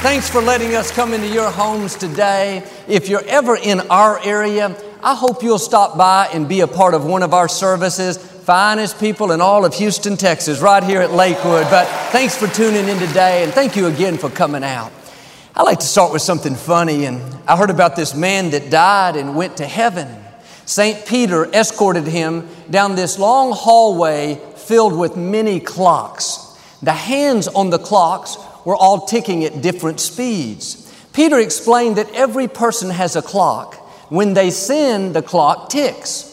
thanks for letting us come into your homes today. If you're ever in our area, I hope you'll stop by and be a part of one of our services. Finest people in all of Houston, Texas, right here at Lakewood. But thanks for tuning in today and thank you again for coming out. I like to start with something funny, and I heard about this man that died and went to heaven. St. Peter escorted him down this long hallway filled with many clocks. The hands on the clocks were all ticking at different speeds. Peter explained that every person has a clock. When they sin, the clock ticks.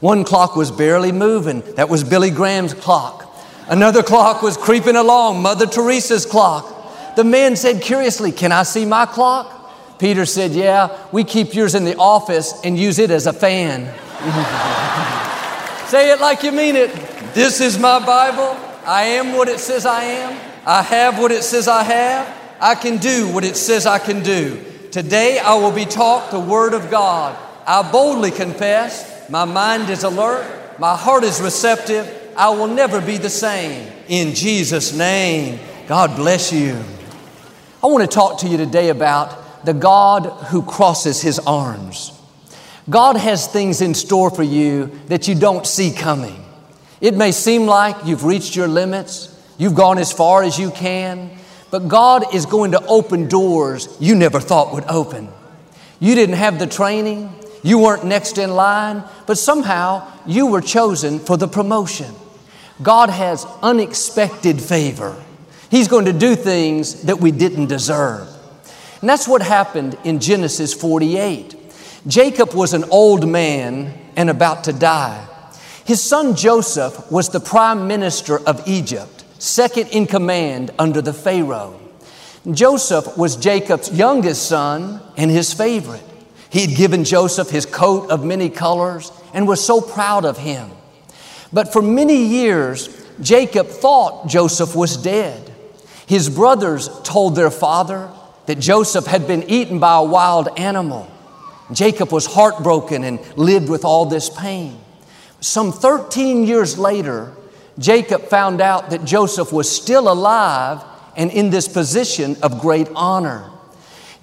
One clock was barely moving. That was Billy Graham's clock. Another clock was creeping along, Mother Teresa's clock. The man said curiously, Can I see my clock? Peter said, Yeah, we keep yours in the office and use it as a fan. Say it like you mean it. This is my Bible. I am what it says I am. I have what it says I have. I can do what it says I can do. Today I will be taught the Word of God. I boldly confess, my mind is alert, my heart is receptive. I will never be the same. In Jesus' name, God bless you. I want to talk to you today about the God who crosses His arms. God has things in store for you that you don't see coming. It may seem like you've reached your limits, you've gone as far as you can, but God is going to open doors you never thought would open. You didn't have the training, you weren't next in line, but somehow you were chosen for the promotion. God has unexpected favor. He's going to do things that we didn't deserve. And that's what happened in Genesis 48. Jacob was an old man and about to die. His son Joseph was the prime minister of Egypt, second in command under the Pharaoh. Joseph was Jacob's youngest son and his favorite. He had given Joseph his coat of many colors and was so proud of him. But for many years, Jacob thought Joseph was dead. His brothers told their father that Joseph had been eaten by a wild animal. Jacob was heartbroken and lived with all this pain. Some 13 years later, Jacob found out that Joseph was still alive and in this position of great honor.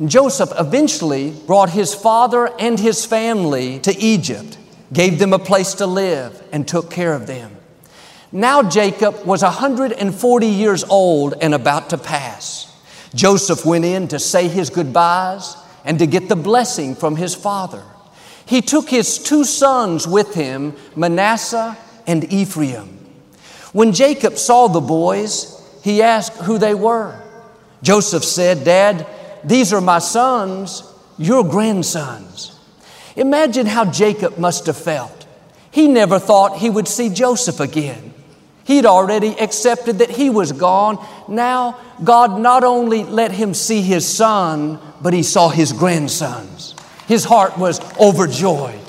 Joseph eventually brought his father and his family to Egypt, gave them a place to live, and took care of them. Now Jacob was 140 years old and about to pass. Joseph went in to say his goodbyes and to get the blessing from his father. He took his two sons with him, Manasseh and Ephraim. When Jacob saw the boys, he asked who they were. Joseph said, Dad, these are my sons, your grandsons. Imagine how Jacob must have felt. He never thought he would see Joseph again. He'd already accepted that he was gone. Now, God not only let him see his son, but he saw his grandsons. His heart was overjoyed.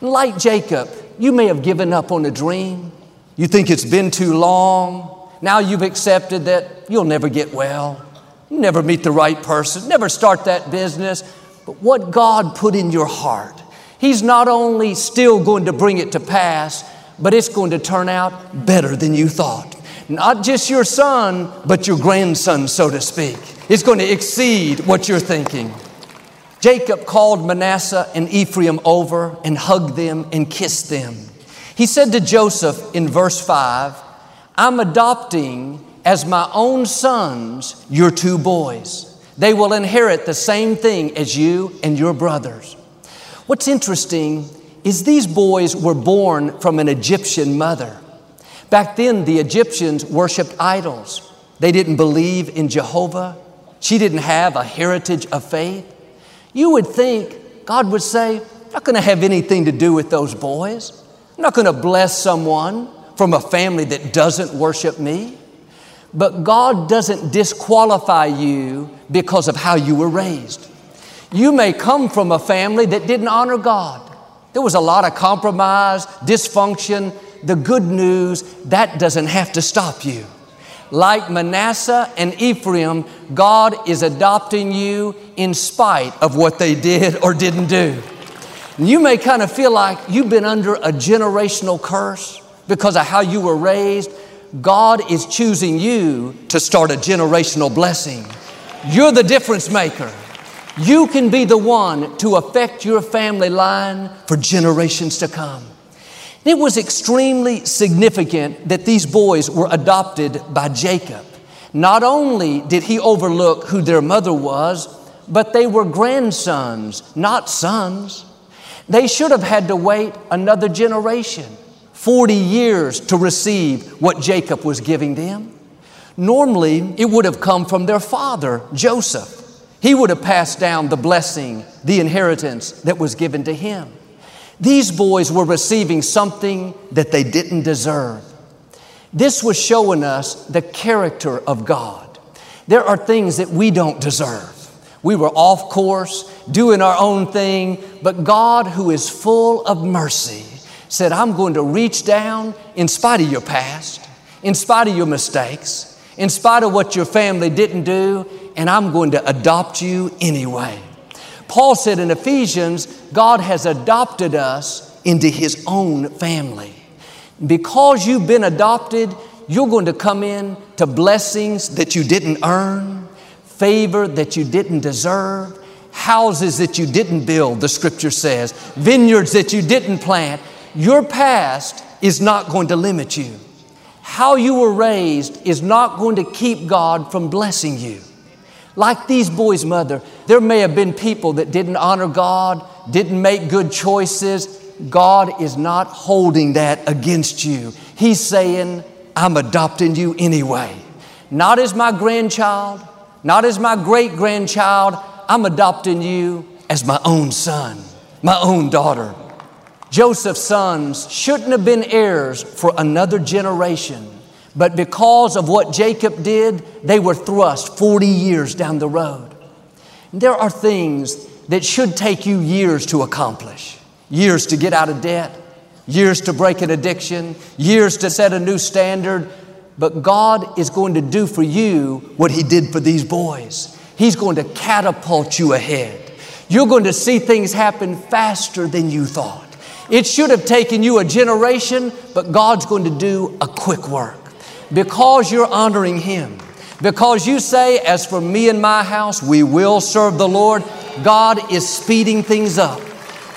Like Jacob, you may have given up on a dream. You think it's been too long. Now you've accepted that you'll never get well, never meet the right person, never start that business. But what God put in your heart, He's not only still going to bring it to pass, but it's going to turn out better than you thought. Not just your son, but your grandson, so to speak. It's going to exceed what you're thinking. Jacob called Manasseh and Ephraim over and hugged them and kissed them. He said to Joseph in verse 5, I'm adopting as my own sons your two boys. They will inherit the same thing as you and your brothers. What's interesting is these boys were born from an Egyptian mother. Back then, the Egyptians worshiped idols. They didn't believe in Jehovah. She didn't have a heritage of faith. You would think God would say, not going to have anything to do with those boys. I'm not going to bless someone from a family that doesn't worship me. But God doesn't disqualify you because of how you were raised. You may come from a family that didn't honor God. There was a lot of compromise, dysfunction. The good news, that doesn't have to stop you. Like Manasseh and Ephraim, God is adopting you in spite of what they did or didn't do. You may kind of feel like you've been under a generational curse because of how you were raised. God is choosing you to start a generational blessing. You're the difference maker. You can be the one to affect your family line for generations to come. It was extremely significant that these boys were adopted by Jacob. Not only did he overlook who their mother was, but they were grandsons, not sons. They should have had to wait another generation, 40 years, to receive what Jacob was giving them. Normally, it would have come from their father, Joseph. He would have passed down the blessing, the inheritance that was given to him. These boys were receiving something that they didn't deserve. This was showing us the character of God. There are things that we don't deserve. We were off course, doing our own thing, but God, who is full of mercy, said, I'm going to reach down in spite of your past, in spite of your mistakes, in spite of what your family didn't do, and I'm going to adopt you anyway. Paul said in Ephesians, God has adopted us into His own family. Because you've been adopted, you're going to come in to blessings that you didn't earn, favor that you didn't deserve, houses that you didn't build, the scripture says, vineyards that you didn't plant. Your past is not going to limit you. How you were raised is not going to keep God from blessing you. Like these boys' mother, there may have been people that didn't honor God, didn't make good choices. God is not holding that against you. He's saying, I'm adopting you anyway. Not as my grandchild, not as my great grandchild, I'm adopting you as my own son, my own daughter. Joseph's sons shouldn't have been heirs for another generation. But because of what Jacob did, they were thrust 40 years down the road. There are things that should take you years to accomplish years to get out of debt, years to break an addiction, years to set a new standard. But God is going to do for you what He did for these boys. He's going to catapult you ahead. You're going to see things happen faster than you thought. It should have taken you a generation, but God's going to do a quick work because you're honoring Him, because you say, As for me and my house, we will serve the Lord, God is speeding things up.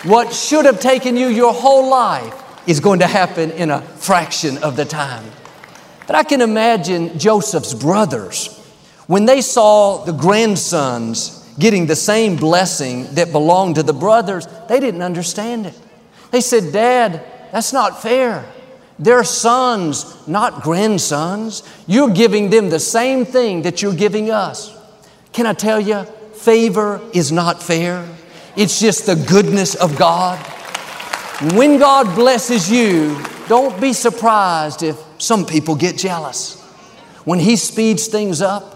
What should have taken you your whole life is going to happen in a fraction of the time. But I can imagine Joseph's brothers when they saw the grandsons getting the same blessing that belonged to the brothers, they didn't understand it. They said, Dad, that's not fair. They're sons, not grandsons. You're giving them the same thing that you're giving us. Can I tell you, favor is not fair. It's just the goodness of God. When God blesses you, don't be surprised if some people get jealous. When He speeds things up,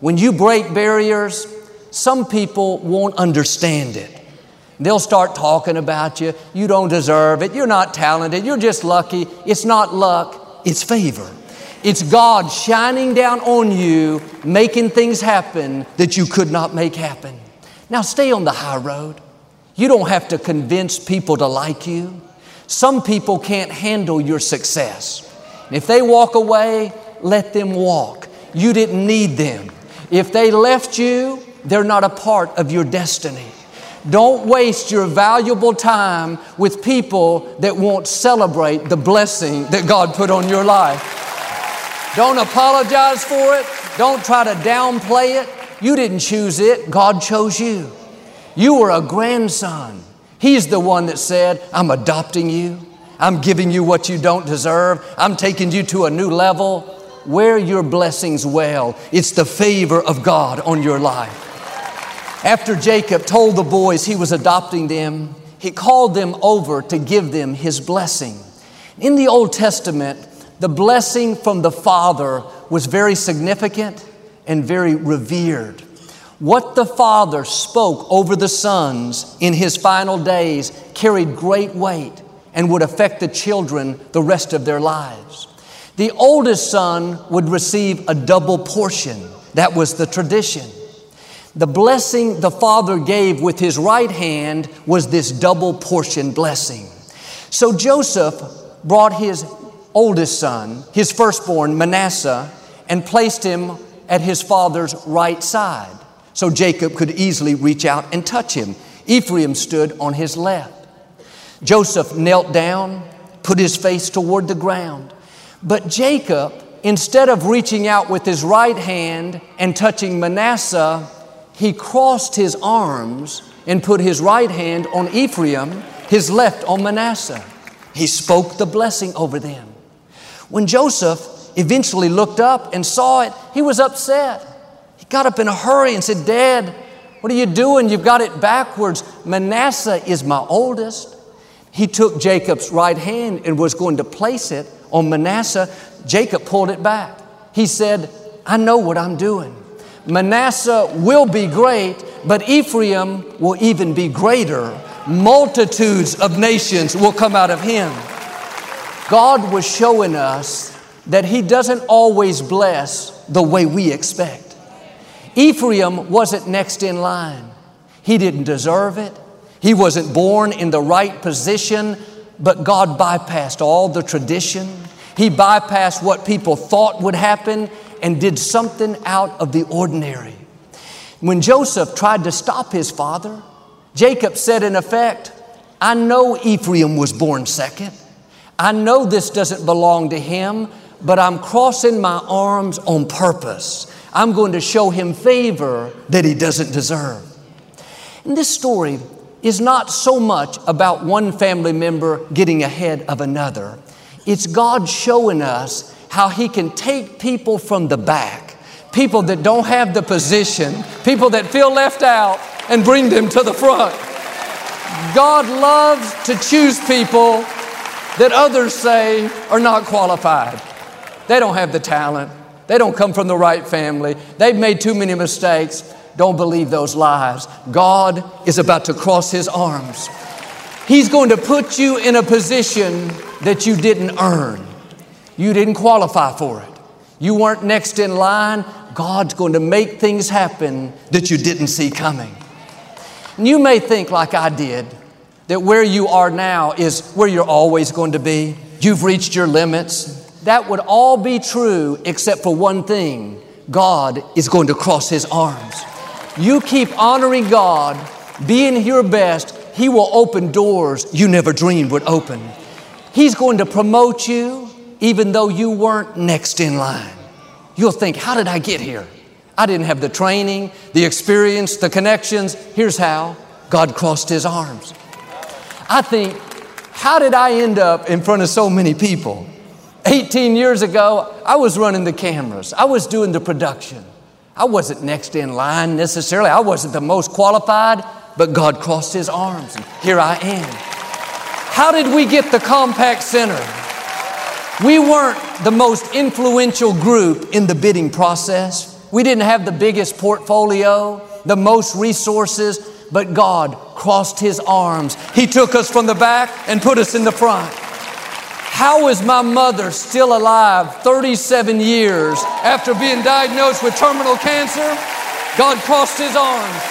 when you break barriers, some people won't understand it. They'll start talking about you. You don't deserve it. You're not talented. You're just lucky. It's not luck, it's favor. It's God shining down on you, making things happen that you could not make happen. Now, stay on the high road. You don't have to convince people to like you. Some people can't handle your success. If they walk away, let them walk. You didn't need them. If they left you, they're not a part of your destiny. Don't waste your valuable time with people that won't celebrate the blessing that God put on your life. Don't apologize for it. Don't try to downplay it. You didn't choose it, God chose you. You were a grandson. He's the one that said, I'm adopting you. I'm giving you what you don't deserve. I'm taking you to a new level. Wear your blessings well. It's the favor of God on your life. After Jacob told the boys he was adopting them, he called them over to give them his blessing. In the Old Testament, the blessing from the Father was very significant and very revered. What the Father spoke over the sons in his final days carried great weight and would affect the children the rest of their lives. The oldest son would receive a double portion. That was the tradition. The blessing the Father gave with his right hand was this double portion blessing. So Joseph brought his oldest son, his firstborn, Manasseh, and placed him at his father's right side so Jacob could easily reach out and touch him. Ephraim stood on his left. Joseph knelt down, put his face toward the ground. But Jacob, instead of reaching out with his right hand and touching Manasseh, he crossed his arms and put his right hand on Ephraim, his left on Manasseh. He spoke the blessing over them. When Joseph eventually looked up and saw it, he was upset. He got up in a hurry and said, Dad, what are you doing? You've got it backwards. Manasseh is my oldest. He took Jacob's right hand and was going to place it on Manasseh. Jacob pulled it back. He said, I know what I'm doing. Manasseh will be great, but Ephraim will even be greater. Multitudes of nations will come out of him. God was showing us that He doesn't always bless the way we expect. Ephraim wasn't next in line. He didn't deserve it. He wasn't born in the right position, but God bypassed all the tradition. He bypassed what people thought would happen and did something out of the ordinary. When Joseph tried to stop his father, Jacob said, in effect, I know Ephraim was born second. I know this doesn't belong to him, but I'm crossing my arms on purpose. I'm going to show him favor that he doesn't deserve. And this story is not so much about one family member getting ahead of another. It's God showing us how He can take people from the back, people that don't have the position, people that feel left out, and bring them to the front. God loves to choose people that others say are not qualified. They don't have the talent. They don't come from the right family. They've made too many mistakes. Don't believe those lies. God is about to cross His arms. He's going to put you in a position that you didn't earn. You didn't qualify for it. You weren't next in line. God's going to make things happen that you didn't see coming. And you may think, like I did, that where you are now is where you're always going to be. You've reached your limits. That would all be true except for one thing God is going to cross His arms. You keep honoring God, being your best, He will open doors you never dreamed would open. He's going to promote you even though you weren't next in line. You'll think, How did I get here? I didn't have the training, the experience, the connections. Here's how God crossed His arms. I think, How did I end up in front of so many people? 18 years ago, I was running the cameras, I was doing the production. I wasn't next in line necessarily, I wasn't the most qualified, but God crossed His arms, and here I am. How did we get the Compaq Center? We weren't the most influential group in the bidding process. We didn't have the biggest portfolio, the most resources, but God crossed His arms. He took us from the back and put us in the front. How is my mother still alive 37 years after being diagnosed with terminal cancer? God crossed his arms.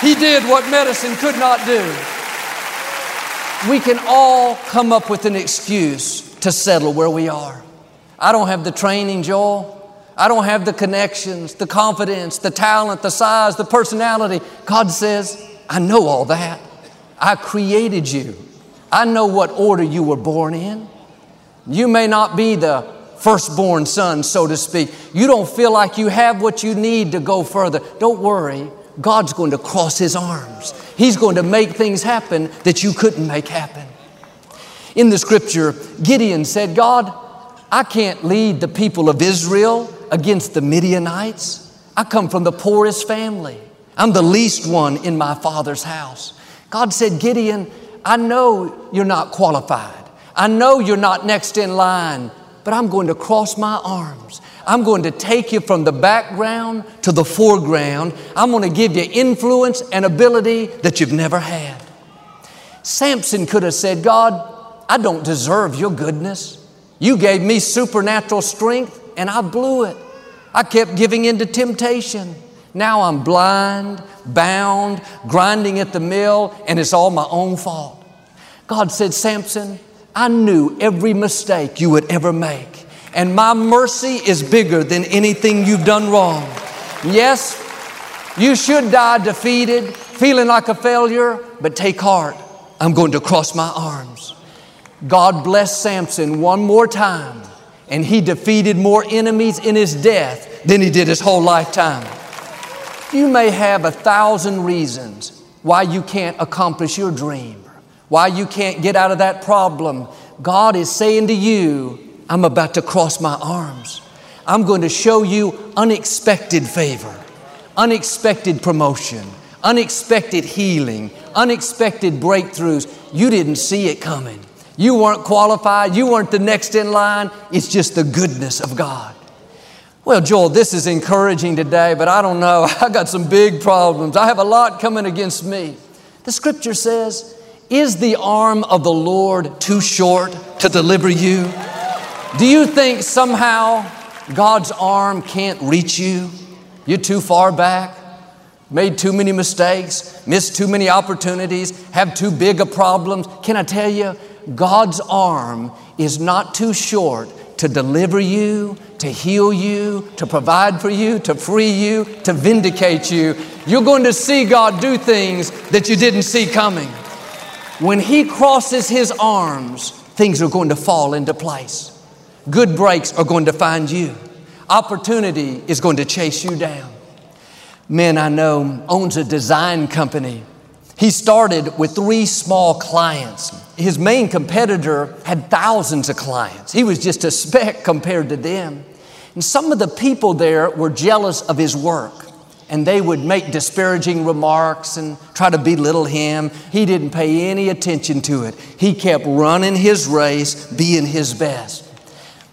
He did what medicine could not do. We can all come up with an excuse to settle where we are. I don't have the training, Joel. I don't have the connections, the confidence, the talent, the size, the personality. God says, I know all that. I created you. I know what order you were born in. You may not be the firstborn son, so to speak. You don't feel like you have what you need to go further. Don't worry. God's going to cross His arms. He's going to make things happen that you couldn't make happen. In the scripture, Gideon said, God, I can't lead the people of Israel against the Midianites. I come from the poorest family. I'm the least one in my father's house. God said, Gideon, I know you're not qualified. I know you're not next in line, but I'm going to cross my arms. I'm going to take you from the background to the foreground. I'm going to give you influence and ability that you've never had. Samson could have said, God, I don't deserve your goodness. You gave me supernatural strength and I blew it. I kept giving in to temptation. Now I'm blind, bound, grinding at the mill, and it's all my own fault. God said, Samson, I knew every mistake you would ever make, and my mercy is bigger than anything you've done wrong. Yes, you should die defeated, feeling like a failure, but take heart. I'm going to cross my arms. God blessed Samson one more time, and he defeated more enemies in his death than he did his whole lifetime. You may have a thousand reasons why you can't accomplish your dream, why you can't get out of that problem. God is saying to you, I'm about to cross my arms. I'm going to show you unexpected favor, unexpected promotion, unexpected healing, unexpected breakthroughs. You didn't see it coming. You weren't qualified. You weren't the next in line. It's just the goodness of God. Well, Joel, this is encouraging today, but I don't know. I got some big problems. I have a lot coming against me. The scripture says, Is the arm of the Lord too short to deliver you? Do you think somehow God's arm can't reach you? You're too far back, made too many mistakes, missed too many opportunities, have too big a problem. Can I tell you, God's arm is not too short to deliver you, to heal you, to provide for you, to free you, to vindicate you. You're going to see God do things that you didn't see coming. When He crosses His arms, things are going to fall into place. Good breaks are going to find you. Opportunity is going to chase you down. Men I know owns a design company. He started with three small clients. His main competitor had thousands of clients. He was just a speck compared to them. And some of the people there were jealous of his work and they would make disparaging remarks and try to belittle him. He didn't pay any attention to it. He kept running his race, being his best.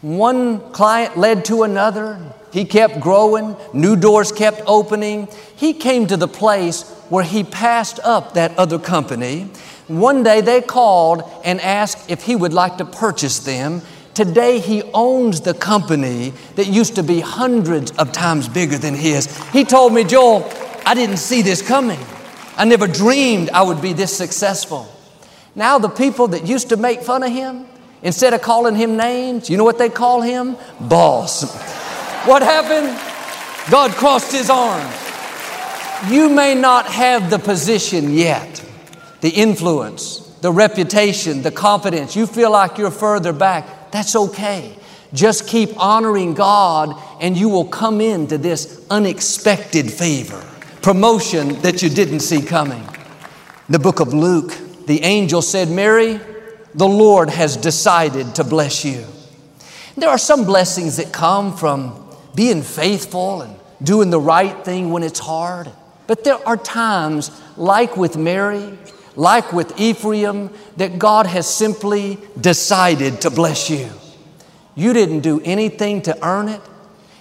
One client led to another. He kept growing, new doors kept opening. He came to the place where he passed up that other company. One day they called and asked if he would like to purchase them. Today, he owns the company that used to be hundreds of times bigger than his. He told me, Joel, I didn't see this coming. I never dreamed I would be this successful. Now, the people that used to make fun of him, instead of calling him names, you know what they call him? Boss. what happened? God crossed his arms. You may not have the position yet, the influence, the reputation, the confidence. You feel like you're further back. That's okay. Just keep honoring God and you will come into this unexpected favor, promotion that you didn't see coming. The book of Luke, the angel said, Mary, the Lord has decided to bless you. There are some blessings that come from being faithful and doing the right thing when it's hard. But there are times, like with Mary, like with Ephraim, that God has simply decided to bless you. You didn't do anything to earn it.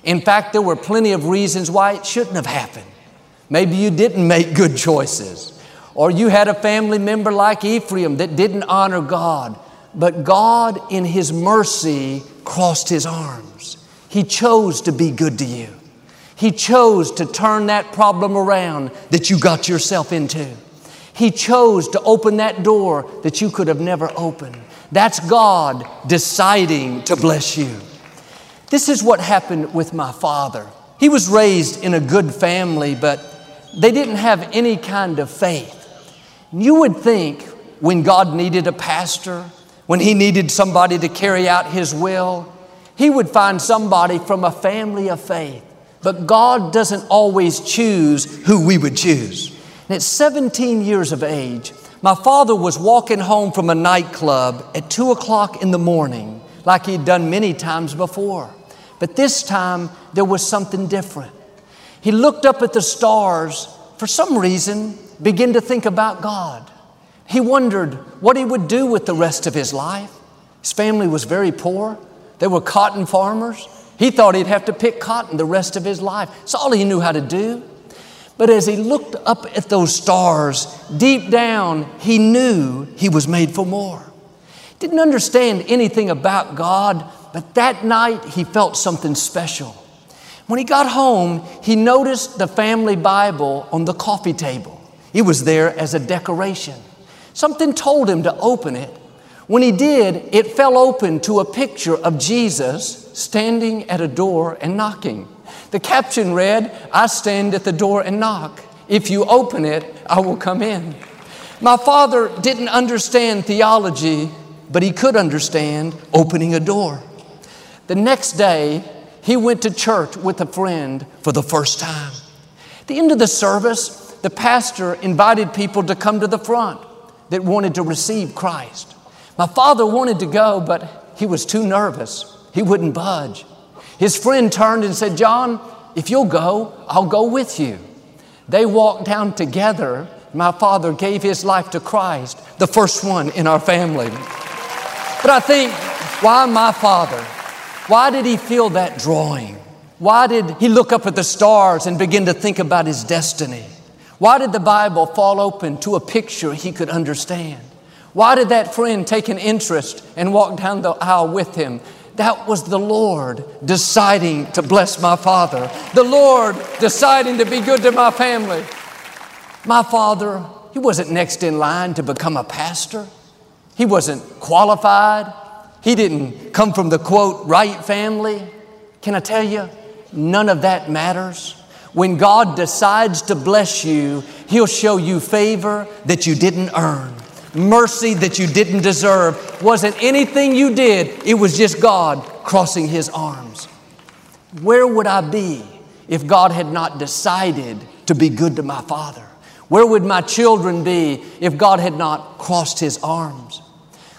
In fact, there were plenty of reasons why it shouldn't have happened. Maybe you didn't make good choices, or you had a family member like Ephraim that didn't honor God. But God, in His mercy, crossed His arms. He chose to be good to you. He chose to turn that problem around that you got yourself into. He chose to open that door that you could have never opened. That's God deciding to bless you. This is what happened with my father. He was raised in a good family, but they didn't have any kind of faith. You would think when God needed a pastor, when He needed somebody to carry out His will, He would find somebody from a family of faith. But God doesn't always choose who we would choose. And at 17 years of age, my father was walking home from a nightclub at 2 o'clock in the morning, like he'd done many times before. But this time, there was something different. He looked up at the stars, for some reason, began to think about God. He wondered what he would do with the rest of his life. His family was very poor, they were cotton farmers. He thought he'd have to pick cotton the rest of his life. It's all he knew how to do. But as he looked up at those stars, deep down, he knew he was made for more. Didn't understand anything about God, but that night he felt something special. When he got home, he noticed the family Bible on the coffee table. It was there as a decoration. Something told him to open it. When he did, it fell open to a picture of Jesus standing at a door and knocking. The caption read, I stand at the door and knock. If you open it, I will come in. My father didn't understand theology, but he could understand opening a door. The next day, he went to church with a friend for the first time. At the end of the service, the pastor invited people to come to the front that wanted to receive Christ. My father wanted to go, but he was too nervous. He wouldn't budge. His friend turned and said, John, if you'll go, I'll go with you. They walked down together. My father gave his life to Christ, the first one in our family. But I think, why my father? Why did he feel that drawing? Why did he look up at the stars and begin to think about his destiny? Why did the Bible fall open to a picture he could understand? Why did that friend take an interest and walk down the aisle with him that was the Lord deciding to bless my father, the Lord deciding to be good to my family. My father, he wasn't next in line to become a pastor, he wasn't qualified, he didn't come from the quote, right family. Can I tell you, none of that matters. When God decides to bless you, He'll show you favor that you didn't earn mercy that you didn't deserve. Wasn't anything you did, it was just God crossing His arms. Where would I be if God had not decided to be good to my father? Where would my children be if God had not crossed His arms?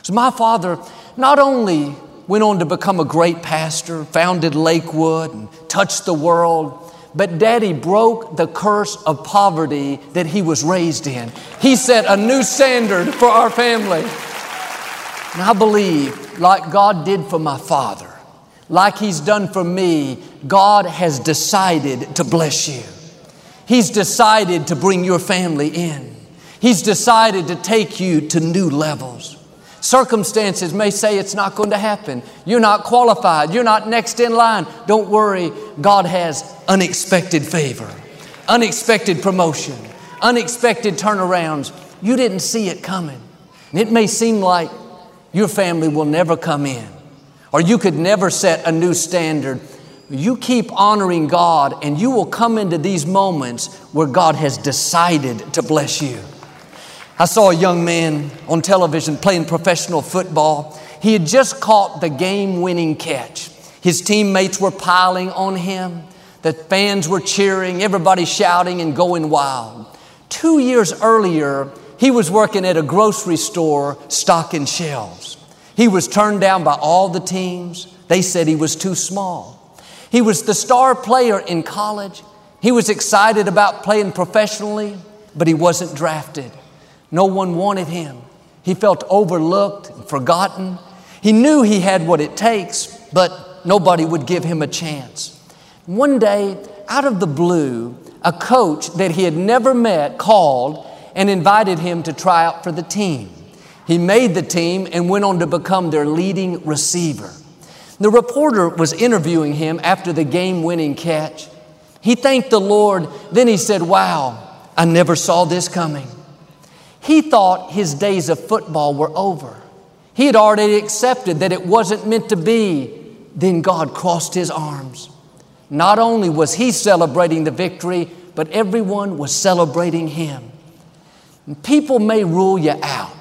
So, my father not only went on to become a great pastor, founded Lakewood, and touched the world, but daddy broke the curse of poverty that he was raised in. He set a new standard for our family. And I believe, like God did for my father, like he's done for me, God has decided to bless you. He's decided to bring your family in. He's decided to take you to new levels. Circumstances may say it's not going to happen. You're not qualified. You're not next in line. Don't worry. God has unexpected favor, unexpected promotion, unexpected turnarounds. You didn't see it coming. And it may seem like your family will never come in or you could never set a new standard. You keep honoring God and you will come into these moments where God has decided to bless you. I saw a young man on television playing professional football. He had just caught the game winning catch. His teammates were piling on him. The fans were cheering, everybody shouting and going wild. Two years earlier, he was working at a grocery store stocking shelves. He was turned down by all the teams. They said he was too small. He was the star player in college. He was excited about playing professionally, but he wasn't drafted. No one wanted him. He felt overlooked and forgotten. He knew he had what it takes, but nobody would give him a chance. One day, out of the blue, a coach that he had never met called and invited him to try out for the team. He made the team and went on to become their leading receiver. The reporter was interviewing him after the game winning catch. He thanked the Lord, then he said, Wow, I never saw this coming. He thought his days of football were over. He had already accepted that it wasn't meant to be. Then God crossed his arms. Not only was he celebrating the victory, but everyone was celebrating him. People may rule you out.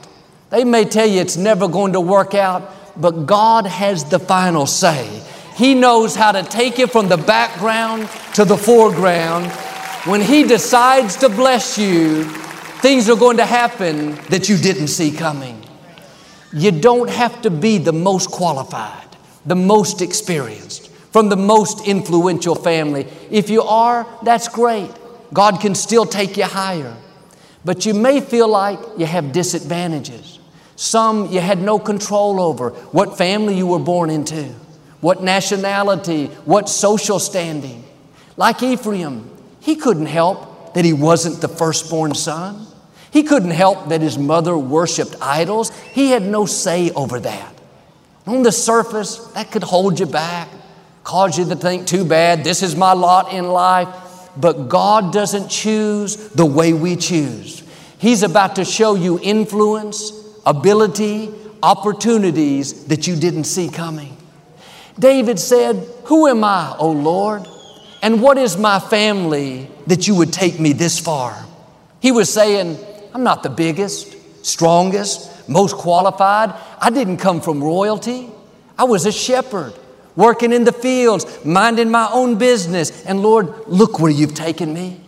They may tell you it's never going to work out, but God has the final say. He knows how to take you from the background to the foreground. When He decides to bless you, Things are going to happen that you didn't see coming. You don't have to be the most qualified, the most experienced, from the most influential family. If you are, that's great. God can still take you higher. But you may feel like you have disadvantages. Some you had no control over, what family you were born into, what nationality, what social standing. Like Ephraim, he couldn't help that he wasn't the firstborn son. He couldn't help that his mother worshiped idols. He had no say over that. On the surface, that could hold you back, cause you to think, too bad, this is my lot in life. But God doesn't choose the way we choose. He's about to show you influence, ability, opportunities that you didn't see coming. David said, Who am I, O Lord? And what is my family that you would take me this far? He was saying, I'm not the biggest, strongest, most qualified. I didn't come from royalty. I was a shepherd working in the fields, minding my own business. And Lord, look where you've taken me.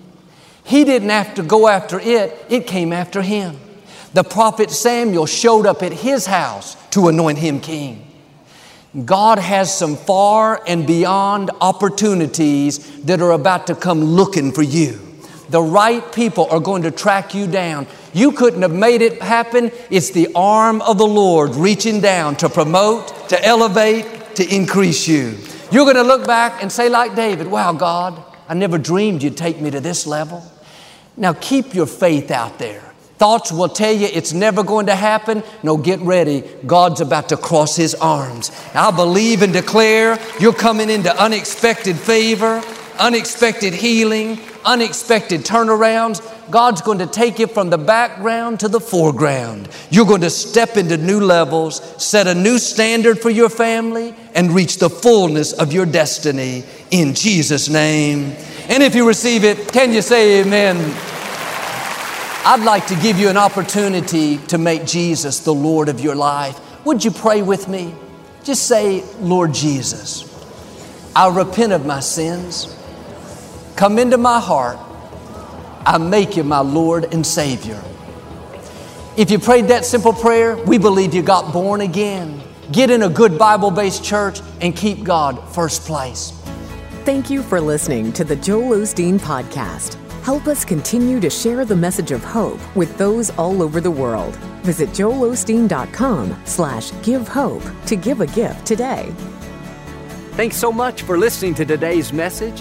He didn't have to go after it, it came after him. The prophet Samuel showed up at his house to anoint him king. God has some far and beyond opportunities that are about to come looking for you. The right people are going to track you down. You couldn't have made it happen. It's the arm of the Lord reaching down to promote, to elevate, to increase you. You're going to look back and say, like David, wow, God, I never dreamed you'd take me to this level. Now keep your faith out there. Thoughts will tell you it's never going to happen. No, get ready. God's about to cross His arms. I believe and declare you're coming into unexpected favor, unexpected healing, unexpected turnarounds. God's going to take you from the background to the foreground. You're going to step into new levels, set a new standard for your family, and reach the fullness of your destiny in Jesus' name. And if you receive it, can you say amen? I'd like to give you an opportunity to make Jesus the Lord of your life. Would you pray with me? Just say, Lord Jesus, I repent of my sins. Come into my heart. I make you my Lord and Savior. If you prayed that simple prayer, we believe you got born again. Get in a good Bible based church and keep God first place. Thank you for listening to the Joel Osteen Podcast. Help us continue to share the message of hope with those all over the world. Visit joelosteen.com slash give hope to give a gift today. Thanks so much for listening to today's message.